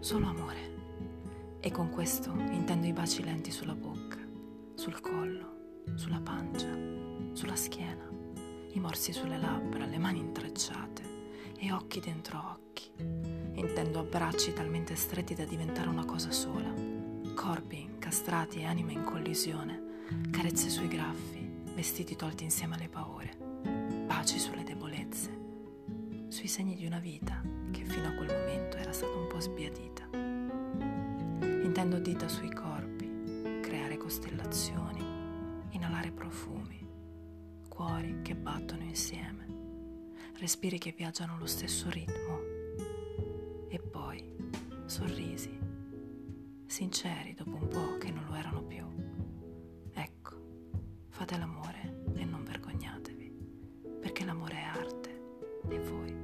solo amore. E con questo intendo i baci lenti sulla bocca, sul collo, sulla pancia, sulla schiena, i morsi sulle labbra, le mani intrecciate e occhi dentro occhi. Intendo abbracci talmente stretti da diventare una cosa sola, corpi incastrati e anime in collisione, carezze sui graffi, vestiti tolti insieme alle paure, baci sulle debolezze, sui segni di una vita che fino a quel momento era stata un po' sbiadita. Intendo dita sui corpi, creare costellazioni, inalare profumi, cuori che battono insieme, respiri che viaggiano allo stesso ritmo e poi sorrisi, sinceri dopo un po' che non lo erano più. Ecco, fate l'amore e non vergognatevi, perché l'amore è arte e voi